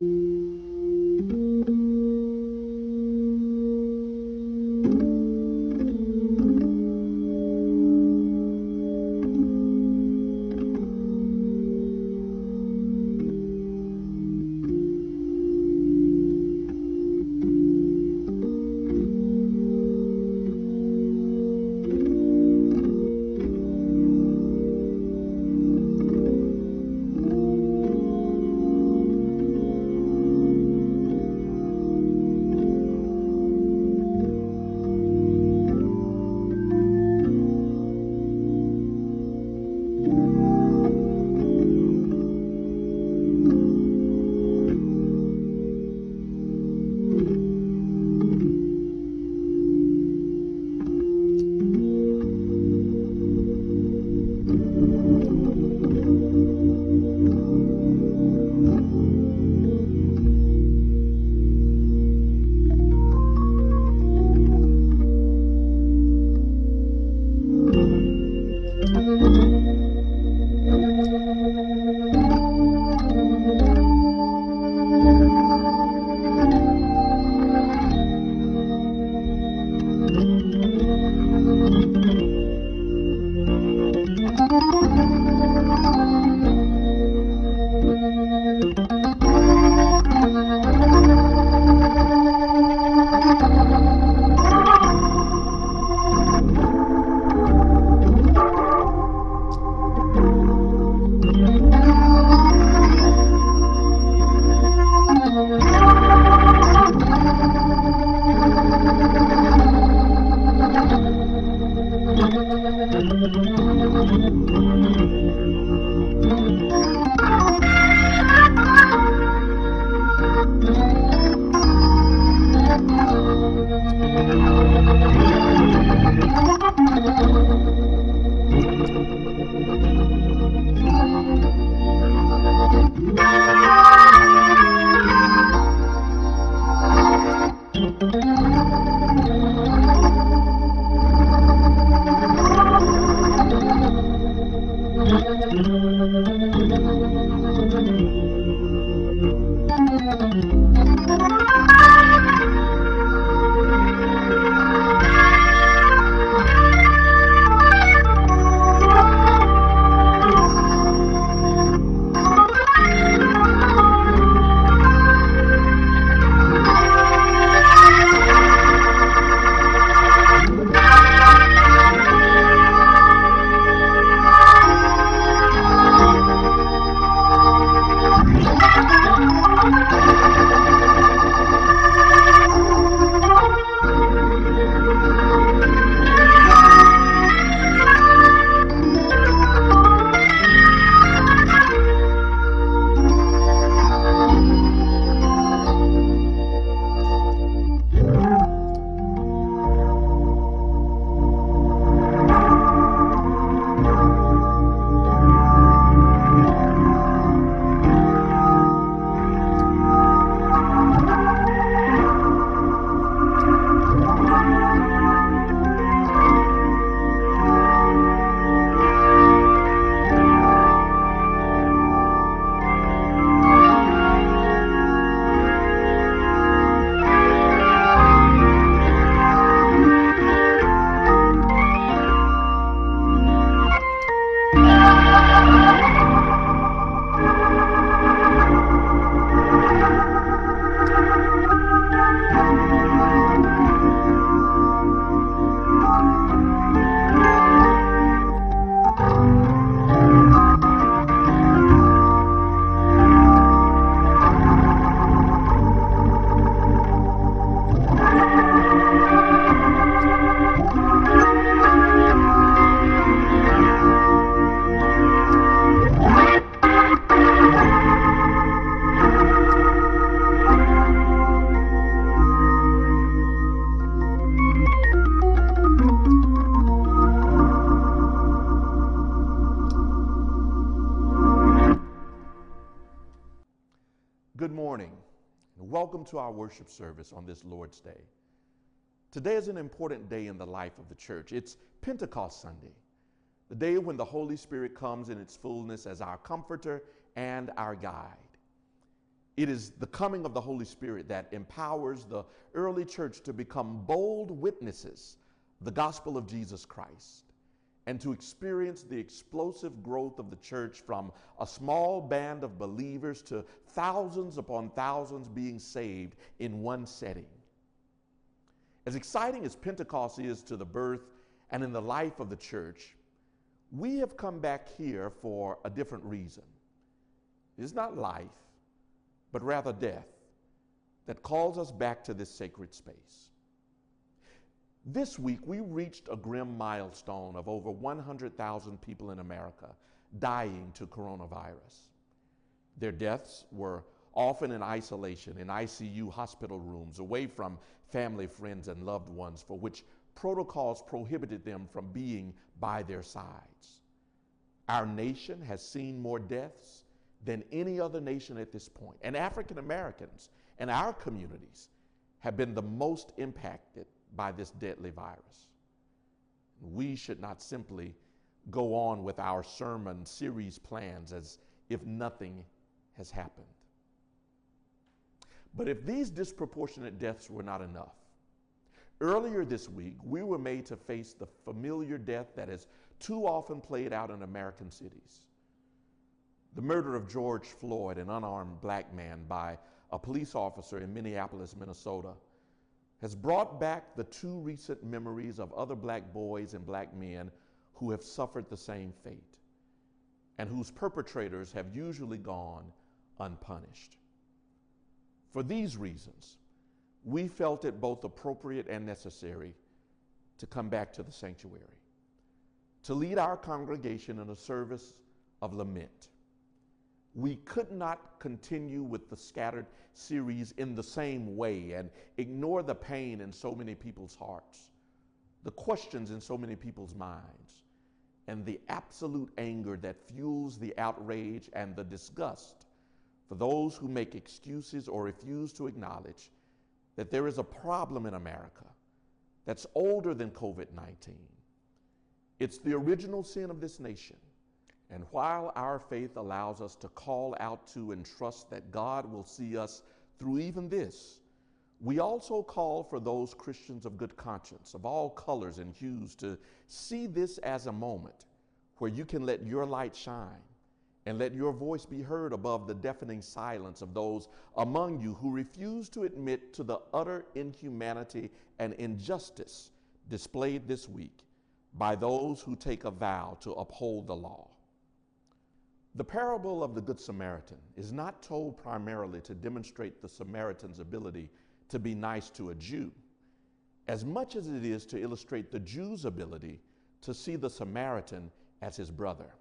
welcome to our worship service on this Lord's Day. Today is an important day in the life of the church. It's Pentecost Sunday, the day when the Holy Spirit comes in its fullness as our comforter and our guide. It is the coming of the Holy Spirit that empowers the early church to become bold witnesses the gospel of Jesus Christ and to experience the explosive growth of the church from a small band of believers to thousands upon thousands being saved in one setting. As exciting as Pentecost is to the birth and in the life of the church, we have come back here for a different reason. It's not life, but rather death that calls us back to this sacred space. This week, we reached a grim milestone of over 100,000 people in America dying to coronavirus. Their deaths were often in isolation, in ICU hospital rooms, away from family, friends, and loved ones, for which protocols prohibited them from being by their sides. Our nation has seen more deaths than any other nation at this point, and African Americans and our communities have been the most impacted by this deadly virus. We should not simply go on with our sermon series plans as if nothing has happened. But if these disproportionate deaths were not enough, earlier this week we were made to face the familiar death that is too often played out in American cities. The murder of George Floyd, an unarmed black man, by a police officer in Minneapolis, Minnesota, has brought back the too recent memories of other black boys and black men who have suffered the same fate and whose perpetrators have usually gone unpunished. For these reasons, we felt it both appropriate and necessary to come back to the sanctuary, to lead our congregation in a service of lament we could not continue with the scattered series in the same way and ignore the pain in so many people's hearts, the questions in so many people's minds, and the absolute anger that fuels the outrage and the disgust for those who make excuses or refuse to acknowledge that there is a problem in America that's older than COVID 19. It's the original sin of this nation and while our faith allows us to call out to and trust that God will see us through even this, we also call for those Christians of good conscience, of all colors and hues, to see this as a moment where you can let your light shine and let your voice be heard above the deafening silence of those among you who refuse to admit to the utter inhumanity and injustice displayed this week by those who take a vow to uphold the law. The parable of the Good Samaritan is not told primarily to demonstrate the Samaritan's ability to be nice to a Jew, as much as it is to illustrate the Jew's ability to see the Samaritan as his brother.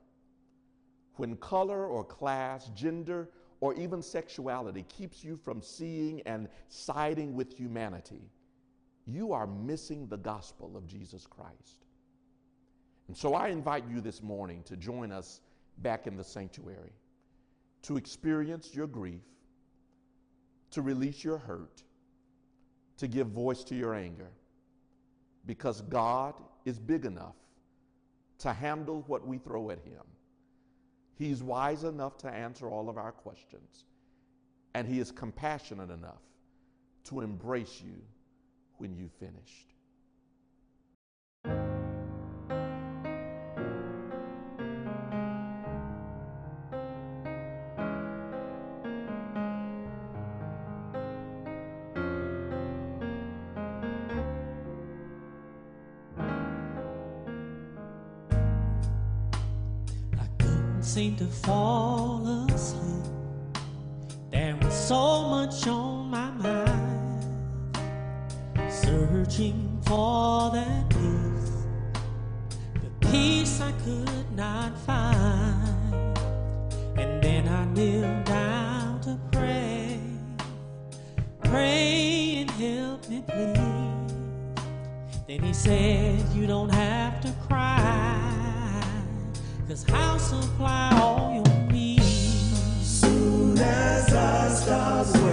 When color or class, gender, or even sexuality keeps you from seeing and siding with humanity, you are missing the gospel of Jesus Christ. And so I invite you this morning to join us back in the sanctuary to experience your grief, to release your hurt, to give voice to your anger, because God is big enough to handle what we throw at Him. He's wise enough to answer all of our questions, and He is compassionate enough to embrace you when you've finished. To fall asleep. There was so much on my mind, searching for that peace, the peace I could not find. And then I knelt down to pray, pray and help me, please. Then he said, You don't have to cry. I'll supply all your needs. Soon as I Stop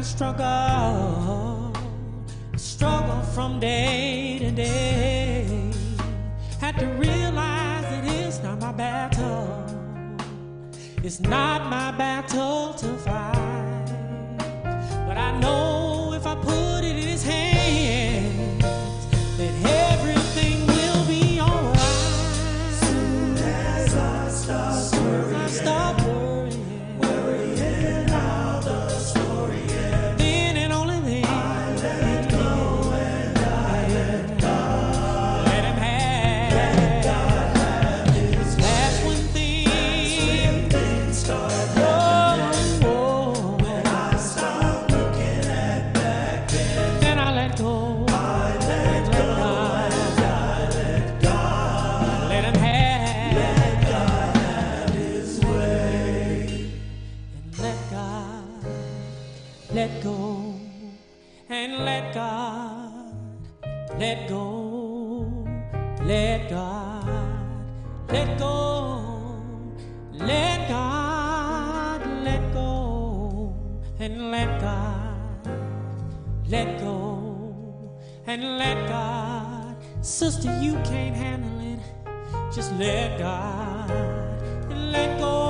I struggle, struggle from day to day. Had to realize it's not my battle. It's not my battle to fight. And let God. Sister you can't handle it. Just let God. And let go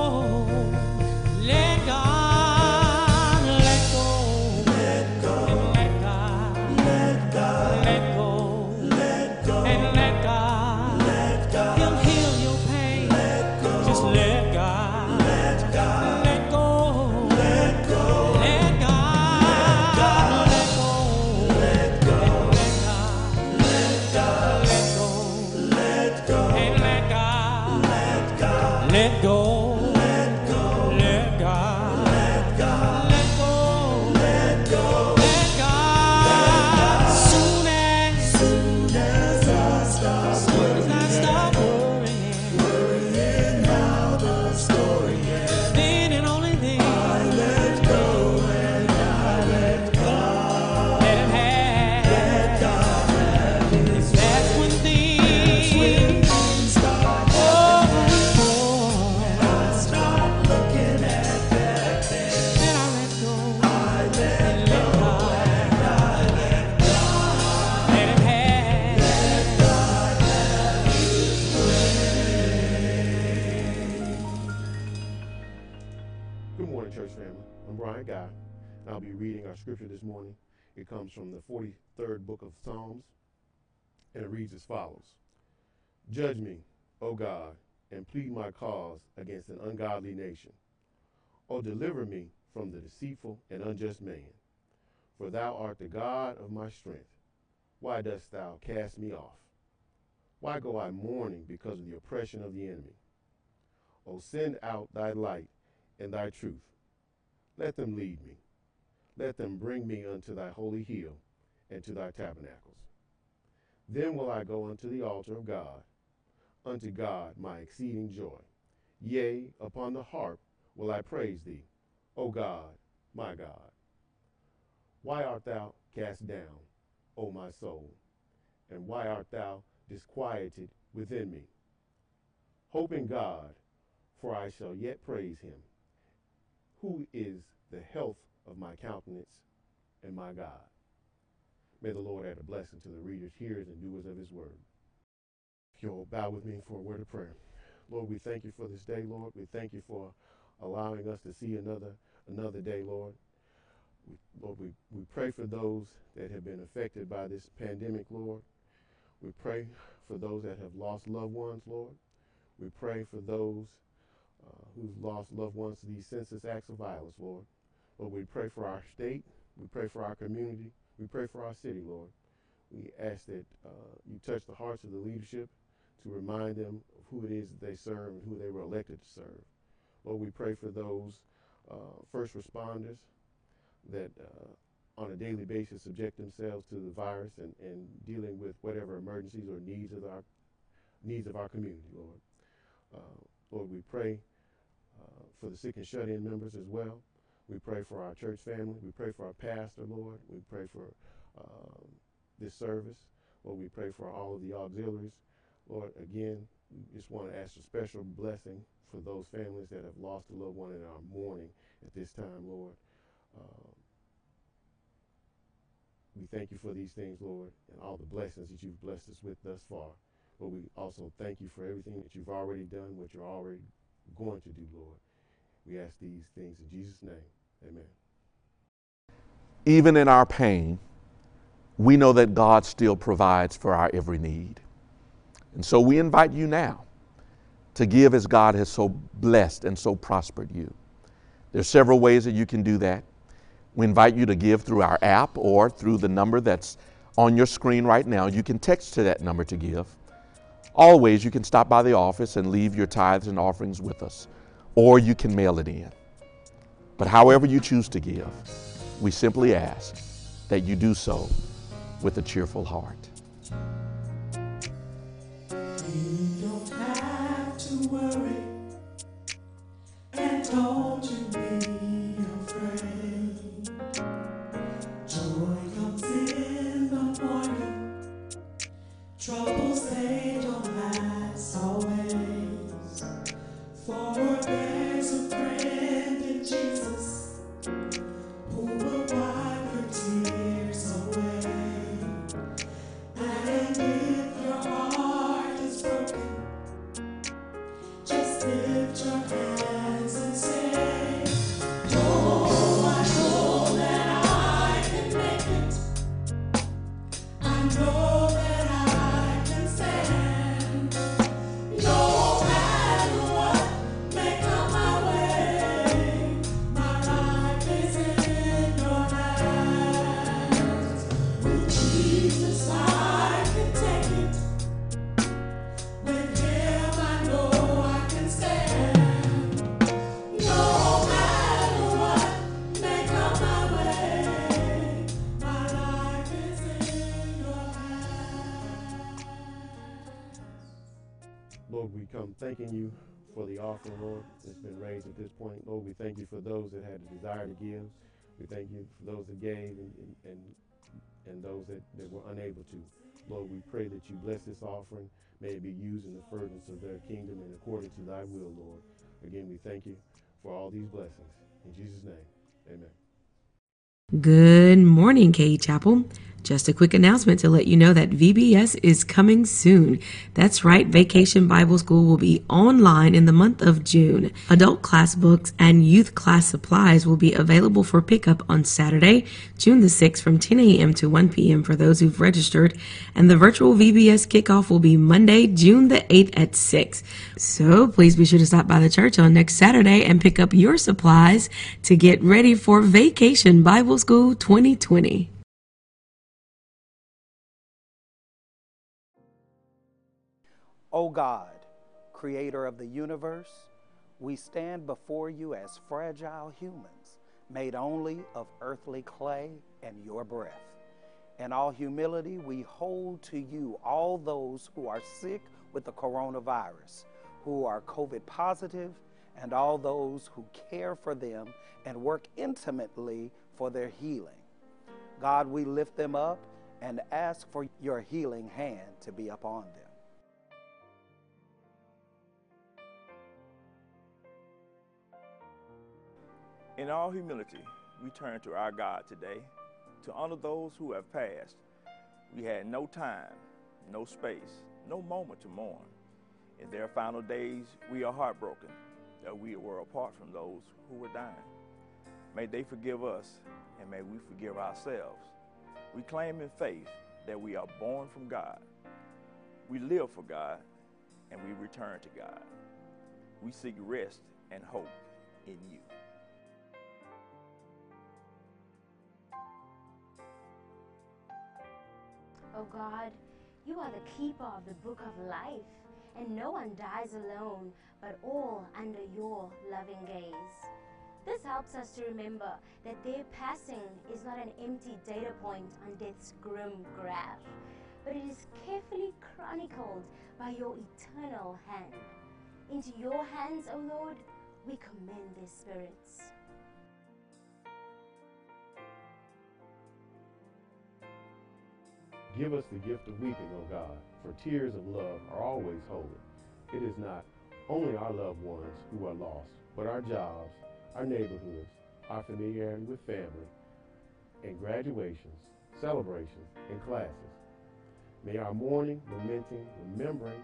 scripture this morning. It comes from the 43rd book of Psalms, and it reads as follows Judge me, O God, and plead my cause against an ungodly nation. O deliver me from the deceitful and unjust man. For thou art the God of my strength. Why dost thou cast me off? Why go I mourning because of the oppression of the enemy? O send out thy light and thy truth. Let them lead me. Let them bring me unto thy holy hill and to thy tabernacles. Then will I go unto the altar of God, unto God my exceeding joy. Yea, upon the harp will I praise thee, O God, my God. Why art thou cast down, O my soul? And why art thou disquieted within me? Hope in God, for I shall yet praise him, who is the health of my countenance and my God. May the Lord add a blessing to the readers, hearers, and doers of his word. If you'll bow with me for a word of prayer. Lord, we thank you for this day, Lord. We thank you for allowing us to see another another day, Lord. We, Lord, we, we pray for those that have been affected by this pandemic, Lord. We pray for those that have lost loved ones, Lord. We pray for those uh, who've lost loved ones to these senseless acts of violence, Lord. Lord, we pray for our state. We pray for our community. We pray for our city, Lord. We ask that uh, you touch the hearts of the leadership to remind them of who it is that they serve and who they were elected to serve. Lord, we pray for those uh, first responders that uh, on a daily basis subject themselves to the virus and, and dealing with whatever emergencies or needs of our needs of our community, Lord. Uh, Lord, we pray uh, for the sick and shut-in members as well. We pray for our church family. We pray for our pastor, Lord. We pray for um, this service. Lord, we pray for all of the auxiliaries. Lord, again, just want to ask a special blessing for those families that have lost a loved one and are mourning at this time, Lord. Uh, we thank you for these things, Lord, and all the blessings that you've blessed us with thus far. But we also thank you for everything that you've already done, what you're already going to do, Lord. We ask these things in Jesus' name. Amen. Even in our pain, we know that God still provides for our every need. And so we invite you now to give as God has so blessed and so prospered you. There's several ways that you can do that. We invite you to give through our app or through the number that's on your screen right now. You can text to that number to give. Always, you can stop by the office and leave your tithes and offerings with us, or you can mail it in. But however you choose to give, we simply ask that you do so with a cheerful heart. Come thanking you for the offering, Lord, that's been raised at this point. Lord, we thank you for those that had the desire to give. We thank you for those that gave and, and, and, those that, that were unable to. Lord, we pray that you bless this offering. May it be used in the furtherance of their kingdom and according to thy will, Lord. Again, we thank you for all these blessings. In Jesus' name, amen. Good morning, Cade Chapel. Just a quick announcement to let you know that VBS is coming soon. That's right, Vacation Bible School will be online in the month of June. Adult class books and youth class supplies will be available for pickup on Saturday, June the 6th from 10 a.m. to 1 p.m. for those who've registered, and the virtual VBS kickoff will be Monday, June the 8th at 6. So please be sure to stop by the church on next Saturday and pick up your supplies to get ready for Vacation Bible School 2020. O God, creator of the universe, we stand before you as fragile humans, made only of earthly clay and your breath. In all humility, we hold to you all those who are sick with the coronavirus, who are COVID positive, and all those who care for them and work intimately for their healing. God, we lift them up and ask for your healing hand to be upon them. In all humility, we turn to our God today to honor those who have passed. We had no time, no space, no moment to mourn. In their final days, we are heartbroken that we were apart from those who were dying. May they forgive us and may we forgive ourselves. We claim in faith that we are born from God. We live for God and we return to God. We seek rest and hope in you. O God, you are the keeper of the book of life, and no one dies alone, but all under your loving gaze. This helps us to remember that their passing is not an empty data point on death's grim graph, but it is carefully chronicled by your eternal hand. Into your hands, O Lord, we commend their spirits. Give us the gift of weeping, O God, for tears of love are always holy. it is not only our loved ones who are lost, but our jobs, our neighborhoods, our familiarity with family, and graduations, celebrations, and classes. May our mourning, lamenting, remembering,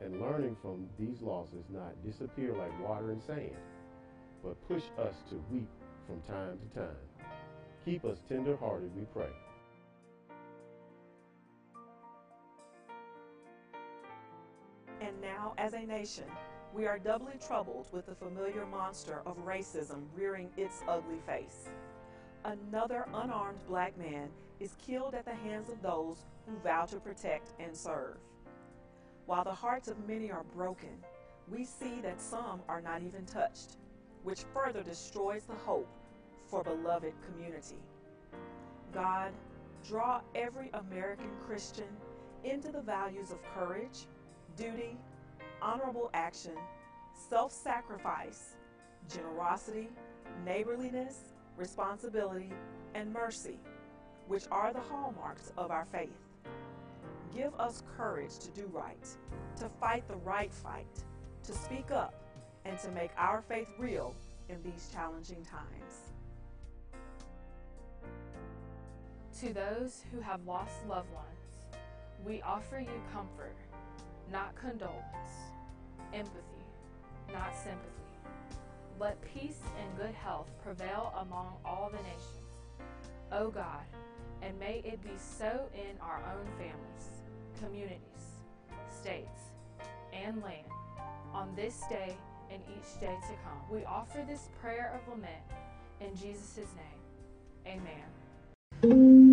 and learning from these losses not disappear like water and sand, but push us to weep from time to time. Keep us tender-hearted, we pray. And now, as a nation, we are doubly troubled with the familiar monster of racism rearing its ugly face. Another unarmed black man is killed at the hands of those who vow to protect and serve. While the hearts of many are broken, we see that some are not even touched, which further destroys the hope for beloved community. God, draw every American Christian into the values of courage, duty, honorable action, self sacrifice, generosity, neighborliness, responsibility, and mercy, which are the hallmarks of our faith. Give us courage to do right, to fight the right fight, to speak up, and to make our faith real in these challenging times. To those who have lost loved ones, we offer you comfort, not condolence, empathy, not sympathy. Let peace and good health prevail among all the nations. O God, and may it be so in our own families, communities, states, and land on this day and each day to come. We offer this prayer of lament in Jesus' name. Amen.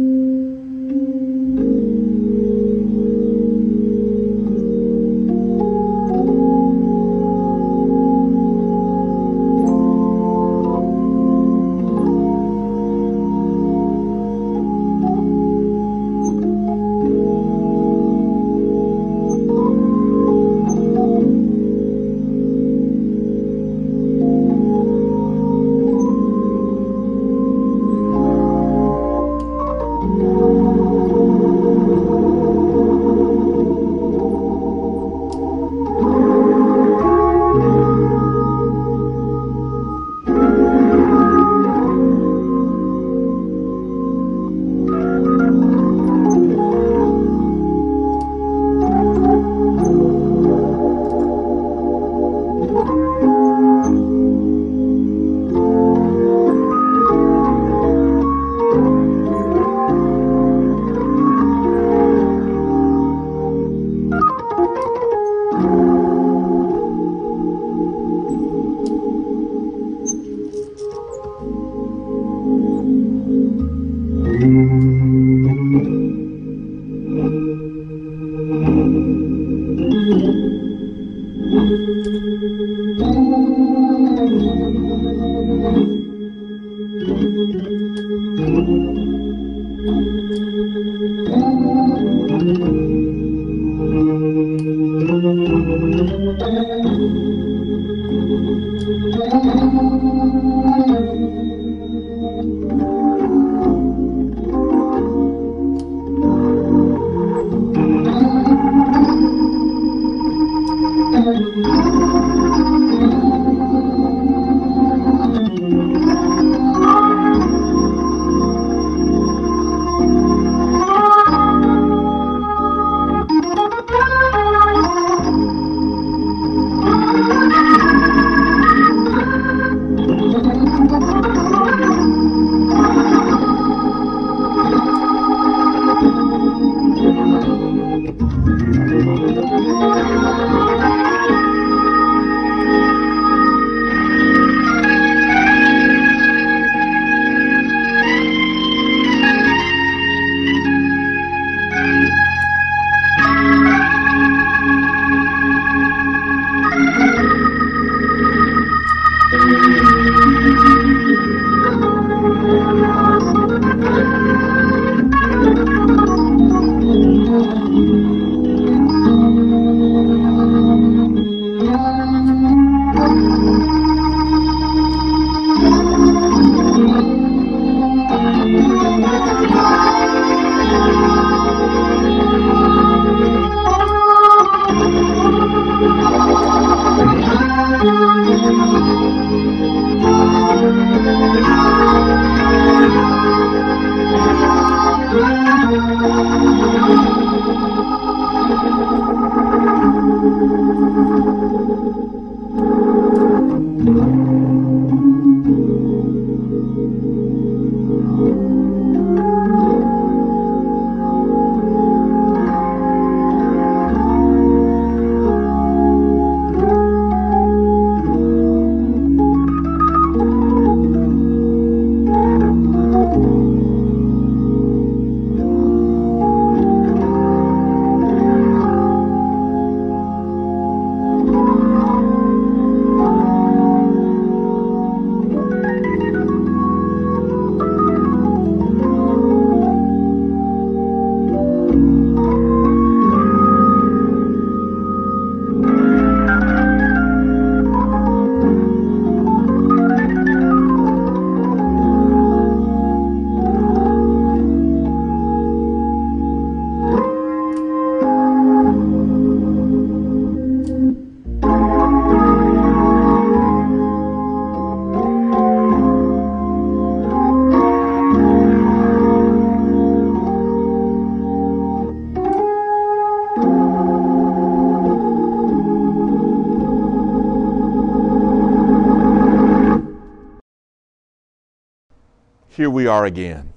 Here we are again.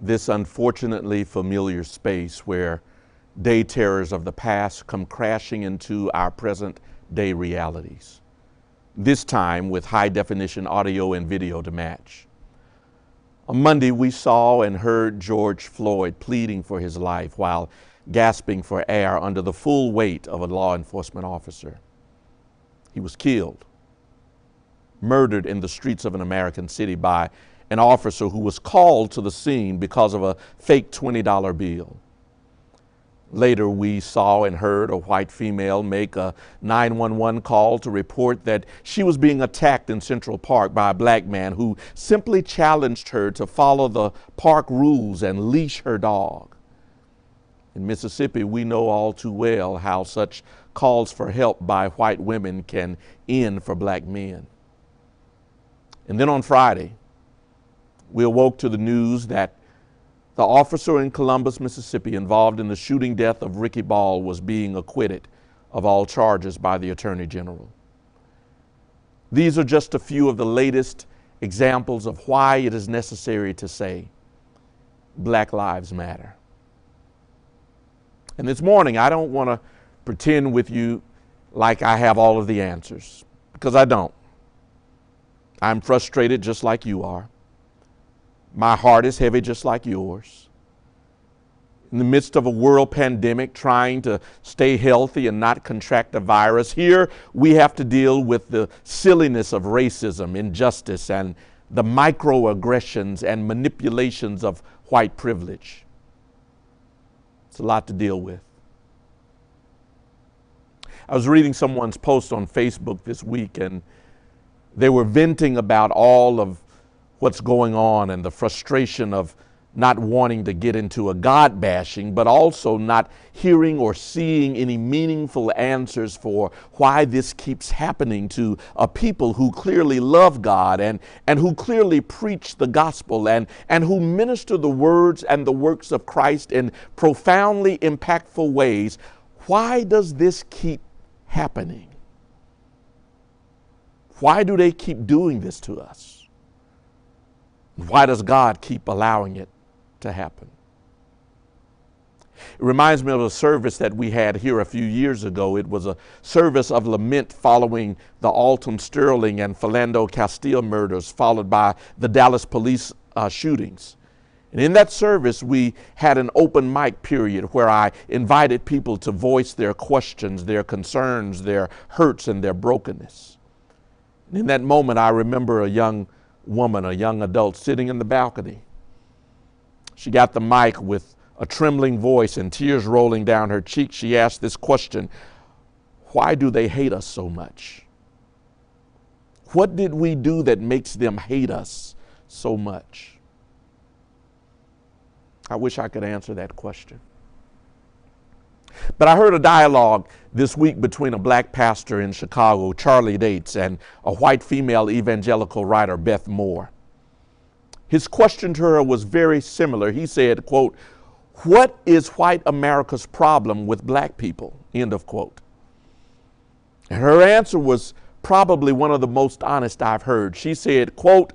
This unfortunately familiar space where day terrors of the past come crashing into our present day realities. This time with high definition audio and video to match. On Monday, we saw and heard George Floyd pleading for his life while gasping for air under the full weight of a law enforcement officer. He was killed, murdered in the streets of an American city by an officer who was called to the scene because of a fake $20 bill. Later, we saw and heard a white female make a 911 call to report that she was being attacked in Central Park by a black man who simply challenged her to follow the park rules and leash her dog. In Mississippi, we know all too well how such calls for help by white women can end for black men. And then on Friday, we awoke to the news that the officer in Columbus, Mississippi, involved in the shooting death of Ricky Ball was being acquitted of all charges by the Attorney General. These are just a few of the latest examples of why it is necessary to say Black Lives Matter. And this morning, I don't want to pretend with you like I have all of the answers, because I don't. I'm frustrated just like you are. My heart is heavy just like yours. In the midst of a world pandemic, trying to stay healthy and not contract a virus, here we have to deal with the silliness of racism, injustice, and the microaggressions and manipulations of white privilege. It's a lot to deal with. I was reading someone's post on Facebook this week, and they were venting about all of what's going on and the frustration of not wanting to get into a God bashing, but also not hearing or seeing any meaningful answers for why this keeps happening to a people who clearly love God and, and who clearly preach the gospel and, and who minister the words and the works of Christ in profoundly impactful ways. Why does this keep happening? Why do they keep doing this to us? Why does God keep allowing it to happen? It reminds me of a service that we had here a few years ago. It was a service of lament following the Alton Sterling and Philando Castile murders, followed by the Dallas police uh, shootings. And in that service, we had an open mic period where I invited people to voice their questions, their concerns, their hurts, and their brokenness. And in that moment, I remember a young woman, a young adult, sitting in the balcony. She got the mic with a trembling voice and tears rolling down her cheeks. She asked this question Why do they hate us so much? What did we do that makes them hate us so much? I wish I could answer that question. But I heard a dialogue this week between a black pastor in Chicago, Charlie Dates, and a white female evangelical writer, Beth Moore. His question to her was very similar. He said, quote, what is white America's problem with black people? End of quote. And her answer was probably one of the most honest I've heard. She said, quote,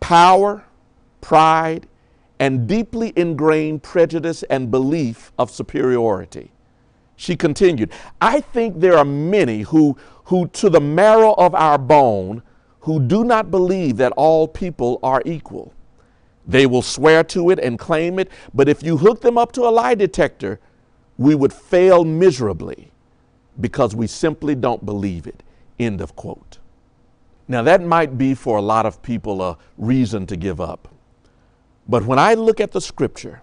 power, pride, and deeply ingrained prejudice and belief of superiority. She continued, I think there are many who, who, to the marrow of our bone, who do not believe that all people are equal. They will swear to it and claim it, but if you hook them up to a lie detector, we would fail miserably because we simply don't believe it. End of quote. Now, that might be for a lot of people a reason to give up. But when I look at the scripture,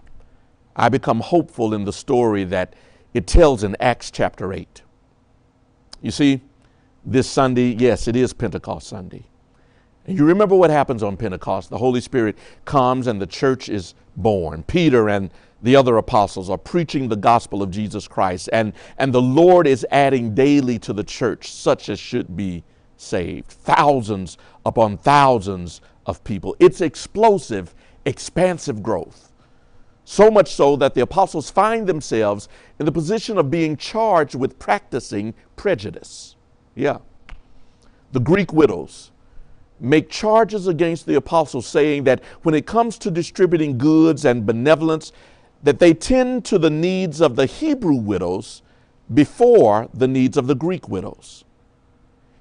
I become hopeful in the story that it tells in Acts chapter 8. You see, this Sunday, yes, it is Pentecost Sunday. And you remember what happens on Pentecost. The Holy Spirit comes and the church is born. Peter and the other apostles are preaching the gospel of Jesus Christ, and, and the Lord is adding daily to the church such as should be saved. Thousands upon thousands of people. It's explosive, expansive growth. So much so that the apostles find themselves in the position of being charged with practicing prejudice. Yeah. The Greek widows make charges against the apostles saying that when it comes to distributing goods and benevolence that they tend to the needs of the Hebrew widows before the needs of the Greek widows.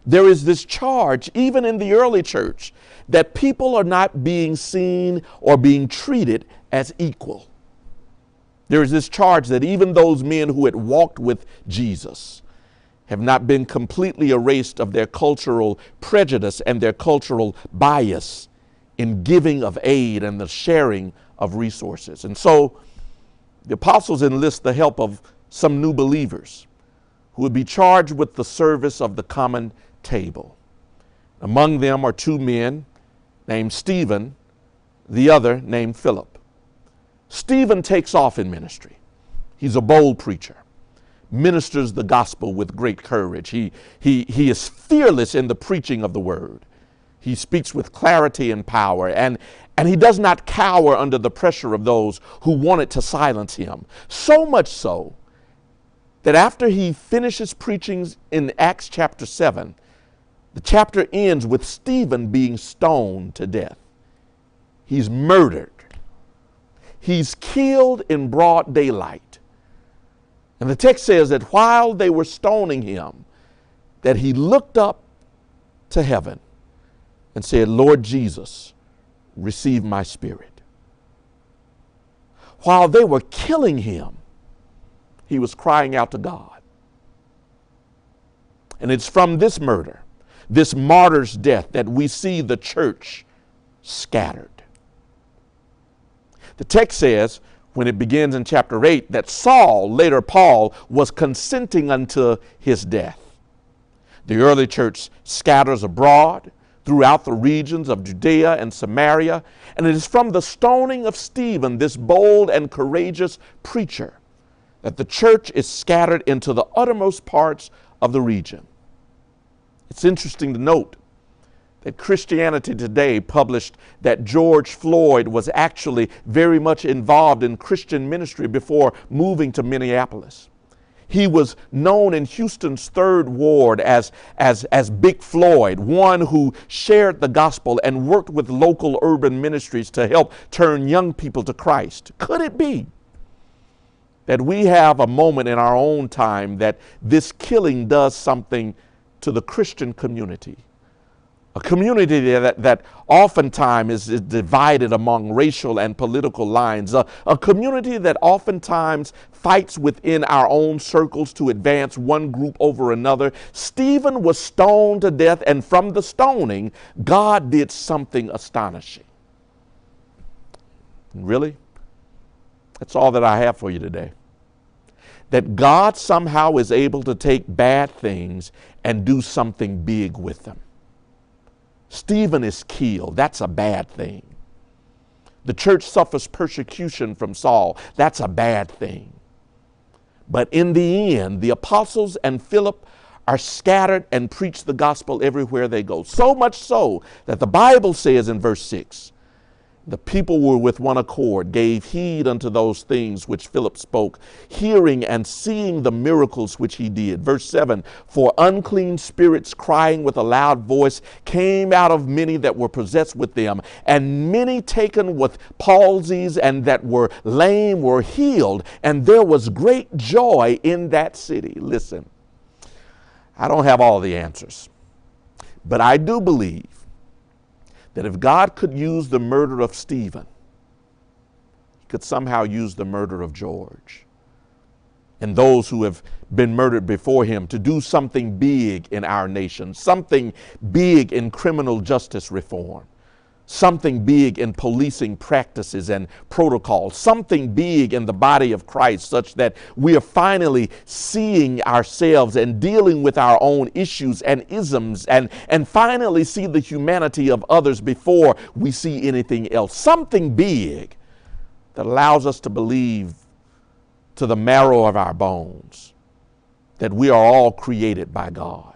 There is this charge, even in the early church, that people are not being seen or being treated as equal. There is this charge that even those men who had walked with Jesus have not been completely erased of their cultural prejudice and their cultural bias in giving of aid and the sharing of resources. And so the apostles enlist the help of some new believers who would be charged with the service of the common table. Among them are two men named Stephen, the other named Philip. Stephen takes off in ministry. He's a bold preacher, ministers the gospel with great courage. He, he, he is fearless in the preaching of the word. He speaks with clarity and power, and, and he does not cower under the pressure of those who wanted to silence him. So much so that after he finishes preaching in Acts chapter 7, the chapter ends with Stephen being stoned to death. He's murdered. He's killed in broad daylight. And the text says that while they were stoning him, that he looked up to heaven and said, Lord Jesus, receive my spirit. While they were killing him, he was crying out to God. And it's from this murder, this martyr's death, that we see the church scattered. The text says, when it begins in chapter 8, that Saul, later Paul, was consenting unto his death. The early church scatters abroad throughout the regions of Judea and Samaria, and it is from the stoning of Stephen, this bold and courageous preacher, that the church is scattered into the uttermost parts of the region. It's interesting to note that Christianity Today published that George Floyd was actually very much involved in Christian ministry before moving to Minneapolis. He was known in Houston's third ward as, as, as Big Floyd, one who shared the gospel and worked with local urban ministries to help turn young people to Christ. Could it be that we have a moment in our own time that this killing does something to the Christian community? A community that, that oftentimes is, is divided among racial and political lines, a, a community that oftentimes fights within our own circles to advance one group over another. Stephen was stoned to death, and from the stoning, God did something astonishing. Really? That's all that I have for you today. That God somehow is able to take bad things and do something big with them. Stephen is killed. That's a bad thing. The church suffers persecution from Saul. That's a bad thing. But in the end, the apostles and Philip are scattered and preach the gospel everywhere they go. So much so that the Bible says in verse 6 the people were with one accord, gave heed unto those things which Philip spoke, hearing and seeing the miracles which he did. Verse 7 For unclean spirits crying with a loud voice came out of many that were possessed with them, and many taken with palsies and that were lame were healed, and there was great joy in that city. Listen, I don't have all the answers, but I do believe that if God could use the murder of Stephen, he could somehow use the murder of George and those who have been murdered before him to do something big in our nation, something big in criminal justice reform something big in policing practices and protocols, something big in the body of Christ, such that we are finally seeing ourselves and dealing with our own issues and isms and, and finally see the humanity of others before we see anything else. Something big that allows us to believe to the marrow of our bones that we are all created by God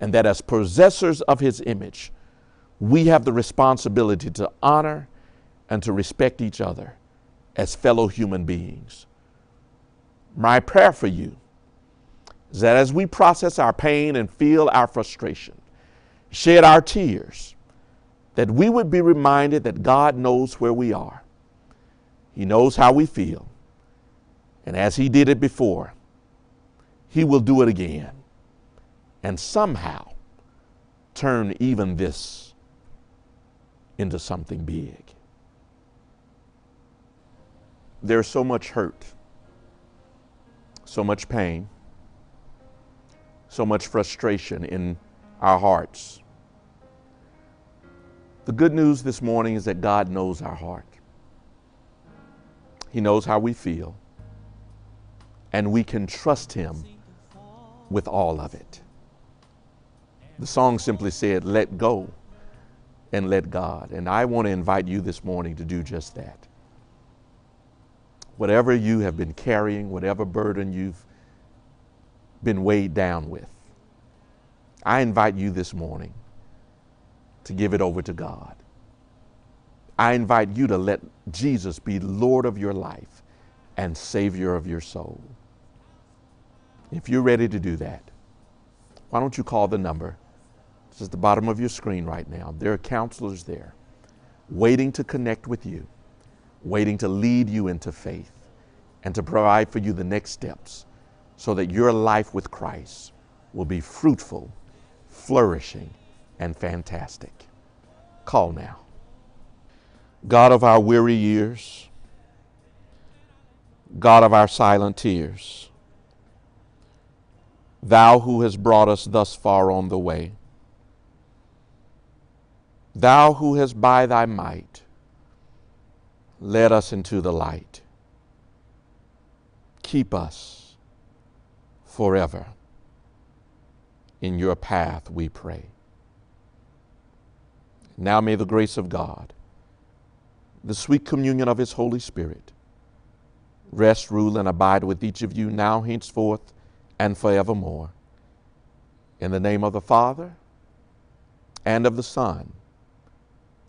and that as possessors of His image, we have the responsibility to honor and to respect each other as fellow human beings. My prayer for you is that as we process our pain and feel our frustration, shed our tears, that we would be reminded that God knows where we are. He knows how we feel. And as He did it before, He will do it again. And somehow turn even this into something big. There's so much hurt, so much pain, so much frustration in our hearts. The good news this morning is that God knows our heart. He knows how we feel, and we can trust Him with all of it. The song simply said, Let go and let God. And I want to invite you this morning to do just that. Whatever you have been carrying, whatever burden you've been weighed down with, I invite you this morning to give it over to God. I invite you to let Jesus be Lord of your life and Savior of your soul. If you're ready to do that, why don't you call the number? It's at the bottom of your screen right now. There are counselors there waiting to connect with you, waiting to lead you into faith and to provide for you the next steps so that your life with Christ will be fruitful, flourishing, and fantastic. Call now. God of our weary years, God of our silent tears, Thou who has brought us thus far on the way, Thou who hast by thy might led us into the light, keep us forever in your path, we pray. Now may the grace of God, the sweet communion of his Holy Spirit, rest, rule, and abide with each of you now, henceforth, and forevermore. In the name of the Father, and of the Son,